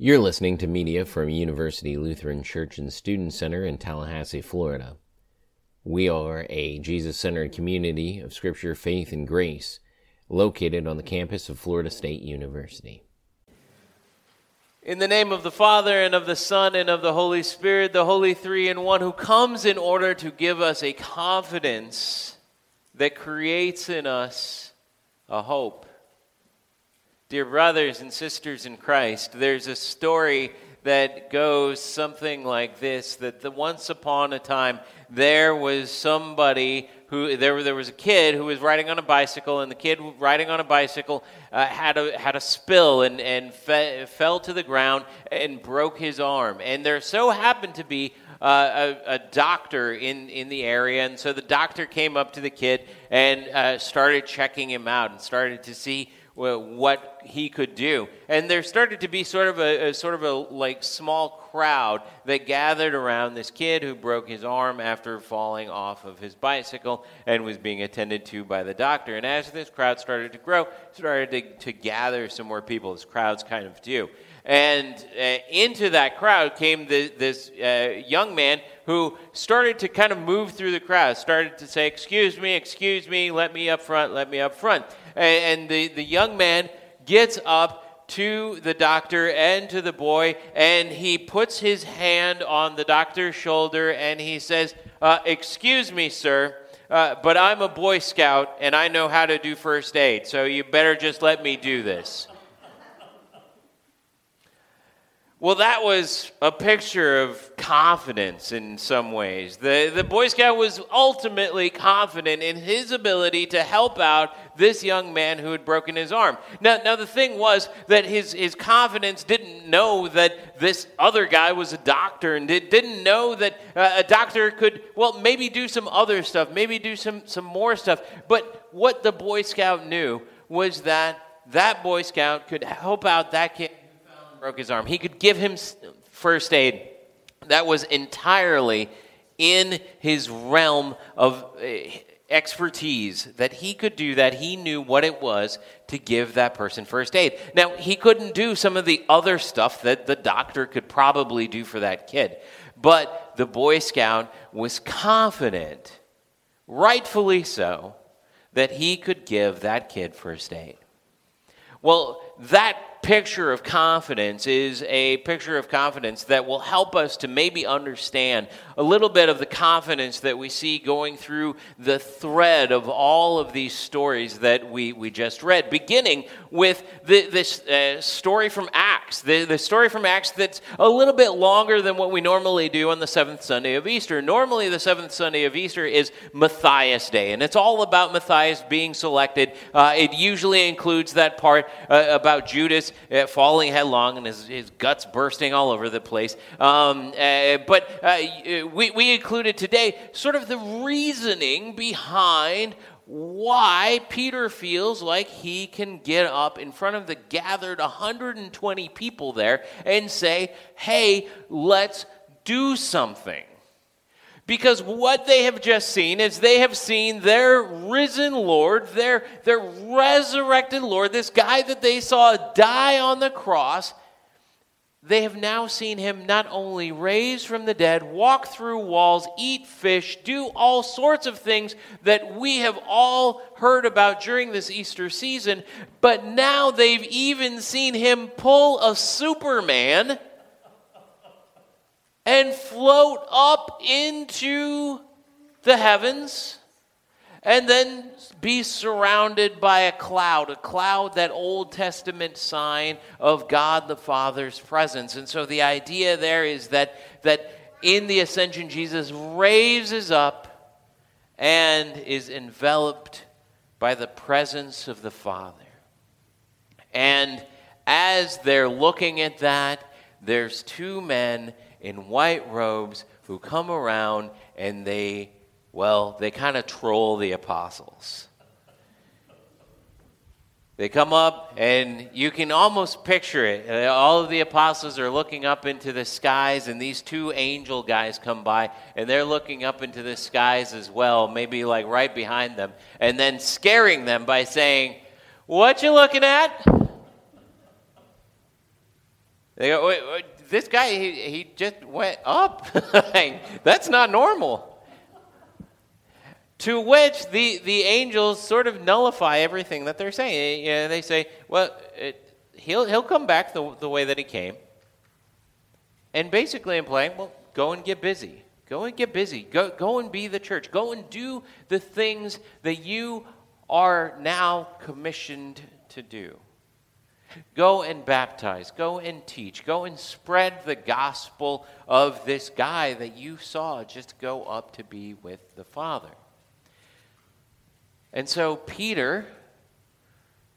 You're listening to media from University Lutheran Church and Student Center in Tallahassee, Florida. We are a Jesus centered community of Scripture, faith, and grace located on the campus of Florida State University. In the name of the Father, and of the Son, and of the Holy Spirit, the Holy Three in One, who comes in order to give us a confidence that creates in us a hope. Dear brothers and sisters in Christ, there's a story that goes something like this that the once upon a time there was somebody who there, there was a kid who was riding on a bicycle and the kid riding on a bicycle uh, had a had a spill and and fe- fell to the ground and broke his arm and there so happened to be uh, a, a, doctor in, in the area. And so the doctor came up to the kid and uh, started checking him out and started to see what he could do. And there started to be sort of a, a, sort of a like small crowd that gathered around this kid who broke his arm after falling off of his bicycle and was being attended to by the doctor. And as this crowd started to grow, started to, to gather some more people, as crowds kind of do. And uh, into that crowd came the, this uh, young man who started to kind of move through the crowd, started to say, Excuse me, excuse me, let me up front, let me up front. And, the, the young man gets up to the doctor and to the boy, and he puts his hand on the doctor's shoulder and he says, uh, Excuse me, sir. Uh, but I'm a Boy Scout and I know how to do first aid, so you better just let me do this. Well, that was a picture of confidence in some ways. The, the Boy Scout was ultimately confident in his ability to help out this young man who had broken his arm. Now, now the thing was that his, his confidence didn't know that this other guy was a doctor and did, didn't know that uh, a doctor could, well, maybe do some other stuff, maybe do some, some more stuff. But what the Boy Scout knew was that that Boy Scout could help out that kid broke his arm. He could give him first aid. That was entirely in his realm of eh, expertise. That he could do that he knew what it was to give that person first aid. Now he couldn't do some of the other stuff that the doctor could probably do for that kid. But the boy scout was confident rightfully so that he could give that kid first aid. Well that picture of confidence is a picture of confidence that will help us to maybe understand a little bit of the confidence that we see going through the thread of all of these stories that we, we just read, beginning with the, this uh, story from Acts, the, the story from Acts that's a little bit longer than what we normally do on the seventh Sunday of Easter. Normally, the seventh Sunday of Easter is Matthias Day, and it's all about Matthias being selected. Uh, it usually includes that part uh, about Judas falling headlong and his, his guts bursting all over the place. Um, uh, but uh, we, we included today sort of the reasoning behind why Peter feels like he can get up in front of the gathered 120 people there and say, hey, let's do something. Because what they have just seen is they have seen their risen Lord, their, their resurrected Lord, this guy that they saw die on the cross, they have now seen him not only raised from the dead, walk through walls, eat fish, do all sorts of things that we have all heard about during this Easter season, but now they've even seen him pull a Superman and float up into the heavens and then be surrounded by a cloud, a cloud, that Old Testament sign of God the Father's presence. And so the idea there is that, that in the ascension, Jesus raises up and is enveloped by the presence of the Father. And as they're looking at that, there's two men in white robes who come around and they well, they kind of troll the apostles. They come up, and you can almost picture it. Uh, all of the apostles are looking up into the skies, and these two angel guys come by, and they're looking up into the skies as well, maybe like right behind them, and then scaring them by saying, What you looking at? They go, wait, wait, this guy, he, he just went up. That's not normal. To which the, the angels sort of nullify everything that they're saying. You know, they say, well, it, he'll, he'll come back the, the way that he came. And basically implying, well, go and get busy. Go and get busy. Go, go and be the church. Go and do the things that you are now commissioned to do. Go and baptize. Go and teach. Go and spread the gospel of this guy that you saw just go up to be with the Father. And so Peter,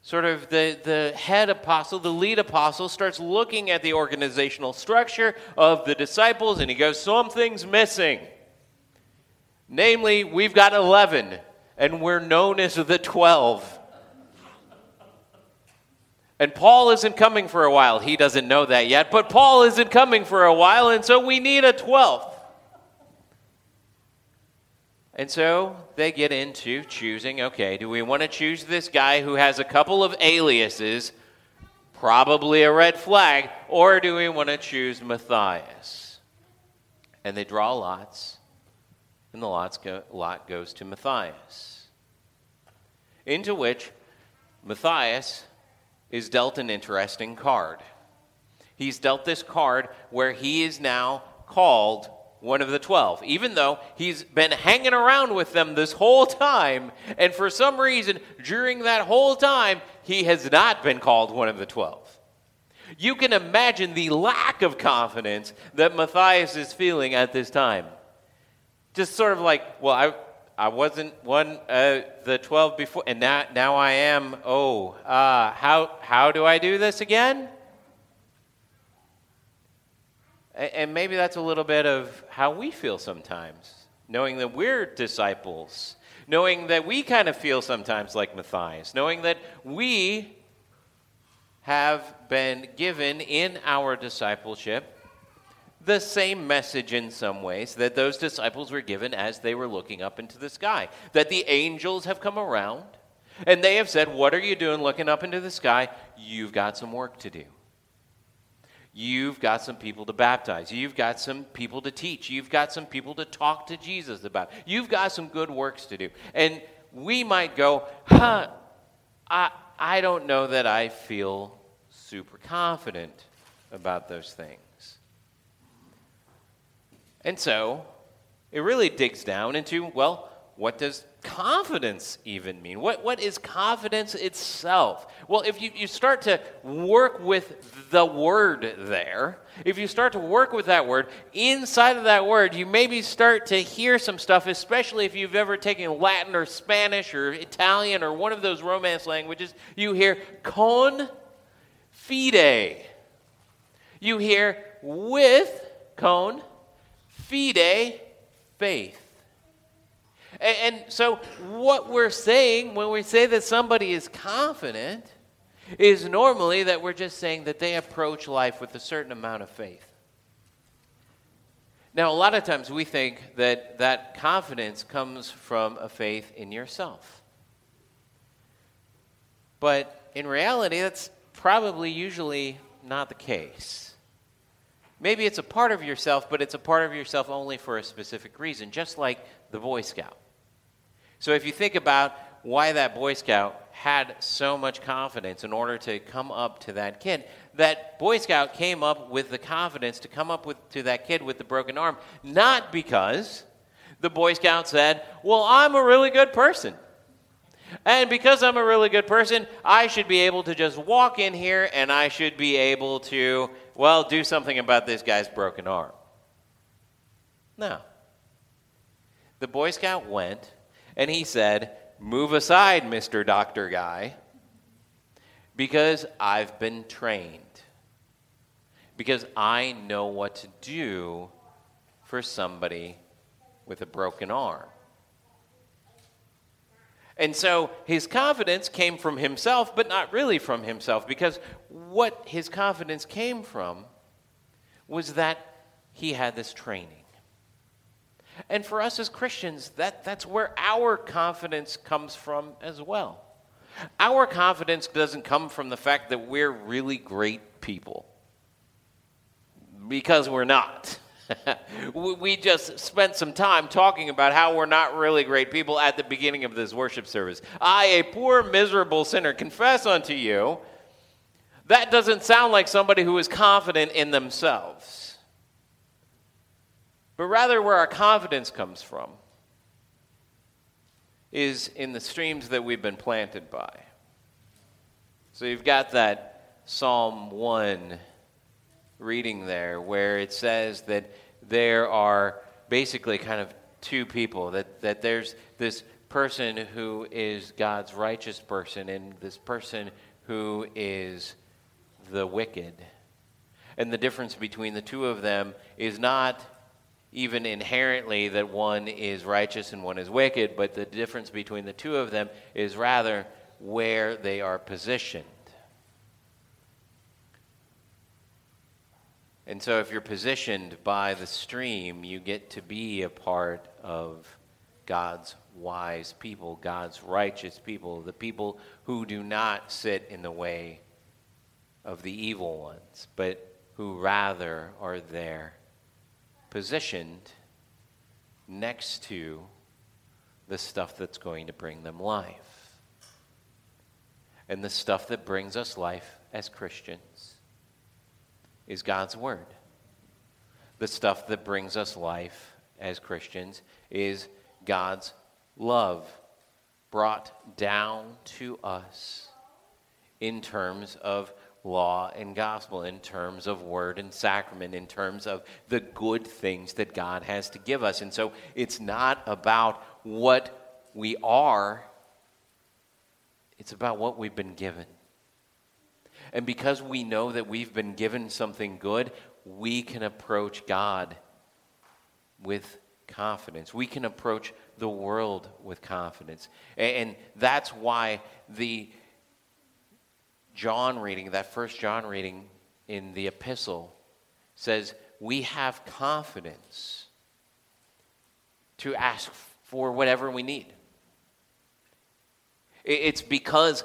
sort of the, the head apostle, the lead apostle, starts looking at the organizational structure of the disciples and he goes, Something's missing. Namely, we've got 11 and we're known as the 12. And Paul isn't coming for a while. He doesn't know that yet, but Paul isn't coming for a while, and so we need a 12th. And so they get into choosing okay, do we want to choose this guy who has a couple of aliases, probably a red flag, or do we want to choose Matthias? And they draw lots, and the lots go, lot goes to Matthias. Into which Matthias is dealt an interesting card. He's dealt this card where he is now called one of the 12, even though he's been hanging around with them this whole time. And for some reason, during that whole time, he has not been called one of the 12. You can imagine the lack of confidence that Matthias is feeling at this time. Just sort of like, well, I, I wasn't one uh, the 12 before, and now, now I am. Oh, uh, how, how do I do this again? And maybe that's a little bit of how we feel sometimes, knowing that we're disciples, knowing that we kind of feel sometimes like Matthias, knowing that we have been given in our discipleship the same message in some ways that those disciples were given as they were looking up into the sky. That the angels have come around and they have said, What are you doing looking up into the sky? You've got some work to do. You've got some people to baptize. You've got some people to teach. You've got some people to talk to Jesus about. You've got some good works to do. And we might go, huh, I, I don't know that I feel super confident about those things. And so it really digs down into, well, what does confidence even mean? What, what is confidence itself? Well, if you, you start to work with the word there, if you start to work with that word, inside of that word, you maybe start to hear some stuff, especially if you've ever taken Latin or Spanish or Italian or one of those Romance languages. You hear con fide. You hear with con fide faith. And, so, what we're saying when we say that somebody is confident is normally that we're just saying that they approach life with a certain amount of faith. Now, a lot of times we think that that confidence comes from a faith in yourself. But in reality, that's probably usually not the case. Maybe it's a part of yourself, but it's a part of yourself only for a specific reason, just like the Boy Scout. So if you think about why that Boy Scout had so much confidence in order to come up to that kid, that Boy Scout came up with the confidence to come up with, to that kid with the broken arm, not because the Boy Scout said, Well, I'm a really good person. And because I'm a really good person, I should be able to just walk in here and I should be able to, well, do something about this guy's broken arm. No. The Boy Scout went and he said, Move aside, Mr. Doctor Guy, because I've been trained. Because I know what to do for somebody with a broken arm. And so his confidence came from himself, but not really from himself, because what his confidence came from was that he had this training. And for us as Christians, that, that's where our confidence comes from as well. Our confidence doesn't come from the fact that we're really great people. because we're not. we just spent some time talking about how we're not really great people at the beginning of this worship service. I, a poor, miserable sinner, confess unto you. That doesn't sound like somebody who is confident in themselves, but rather where our confidence comes from is in the streams that we've been planted by. So you've got that Psalm 1 reading there where it says that there are basically kind of two people that, that there's this person who is God's righteous person and this person who is the wicked. And the difference between the two of them is not even inherently that one is righteous and one is wicked, but the difference between the two of them is rather where they are positioned. And so, if you're positioned by the stream, you get to be a part of God's wise people, God's righteous people, the people who do not sit in the way of the evil ones, but who rather are there, positioned next to the stuff that's going to bring them life. And the stuff that brings us life as Christians is God's Word. The stuff that brings us life as Christians is God's love brought down to us in terms of law and gospel, in terms of word and sacrament, in terms of the good things that God has to give us. And so it's not about what we are, it's about what we've been given. And because we know that we've been given something good, we can approach God with confidence. We can approach the world with confidence. And that's why the John reading, that first John reading in the epistle, says, We have confidence to ask for whatever we need. It's because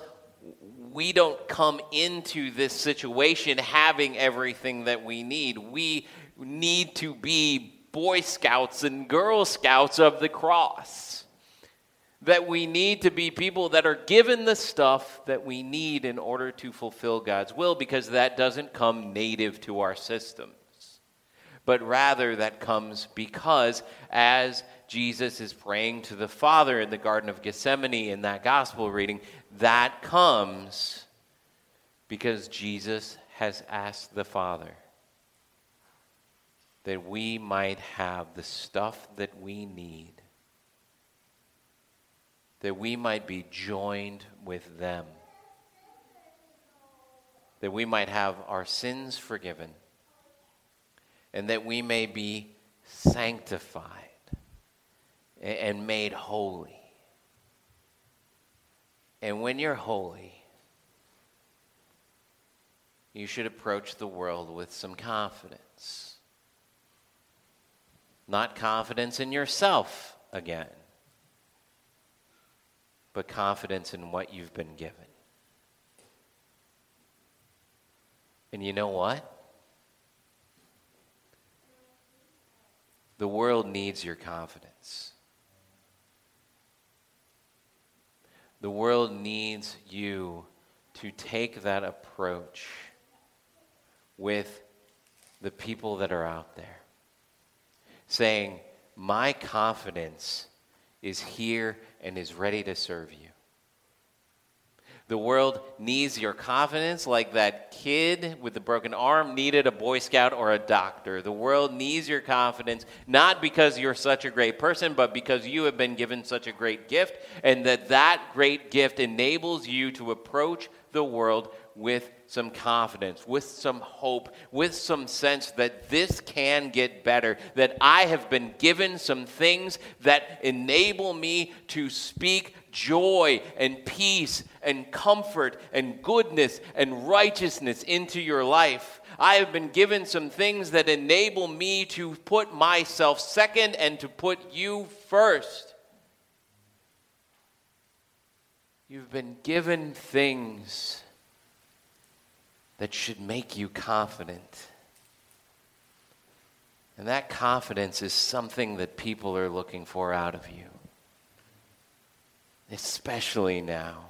we don't come into this situation having everything that we need. We need to be Boy Scouts and Girl Scouts of the cross. That we need to be people that are given the stuff that we need in order to fulfill God's will because that doesn't come native to our systems. But rather, that comes because as Jesus is praying to the Father in the Garden of Gethsemane in that gospel reading, that comes because Jesus has asked the Father that we might have the stuff that we need, that we might be joined with them, that we might have our sins forgiven, and that we may be sanctified and made holy. And when you're holy, you should approach the world with some confidence. Not confidence in yourself again, but confidence in what you've been given. And you know what? The world needs your confidence. The world needs you to take that approach with the people that are out there, saying, My confidence is here and is ready to serve you. The world needs your confidence like that kid with the broken arm needed a Boy Scout or a doctor. The world needs your confidence not because you're such a great person, but because you have been given such a great gift, and that that great gift enables you to approach the world with some confidence, with some hope, with some sense that this can get better, that I have been given some things that enable me to speak joy and peace and comfort and goodness and righteousness into your life. I have been given some things that enable me to put myself second and to put you first. You've been given things that should make you confident And that confidence is something that people are looking for out of you. Especially now.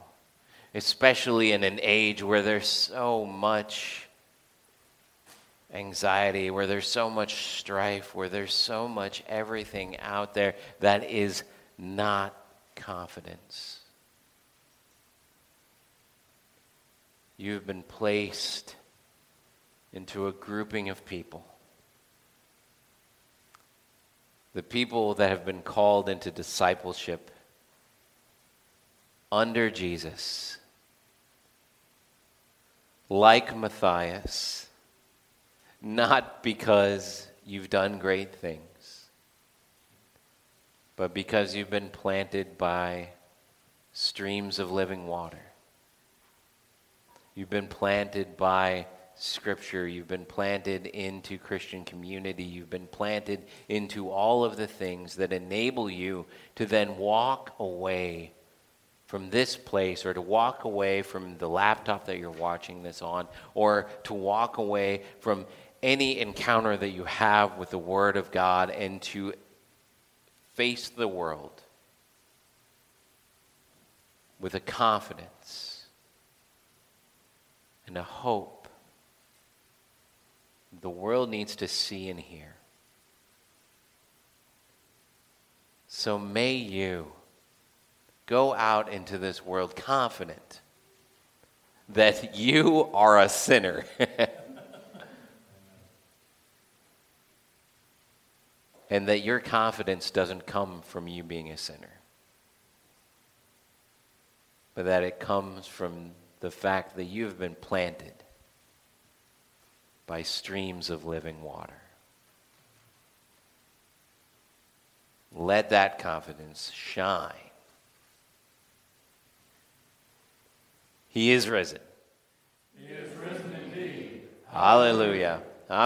Especially in an age where there's so much anxiety, where there's so much strife, where there's so much everything out there that is not confidence. You've been placed into a grouping of people. The people that have been called into discipleship under Jesus, like Matthias, not because you've done great things, but because you've been planted by streams of living water. You've been planted by Scripture. You've been planted into Christian community. You've been planted into all of the things that enable you to then walk away from this place or to walk away from the laptop that you're watching this on or to walk away from any encounter that you have with the Word of God and to face the world with a confidence and a hope the world needs to see and hear. So may you go out into this world confident that you are a sinner. and that your confidence doesn't come from you being a sinner, but that it comes from the fact that you've been planted by streams of living water. Let that confidence shine. He is risen. He is risen indeed. Hallelujah. Amen.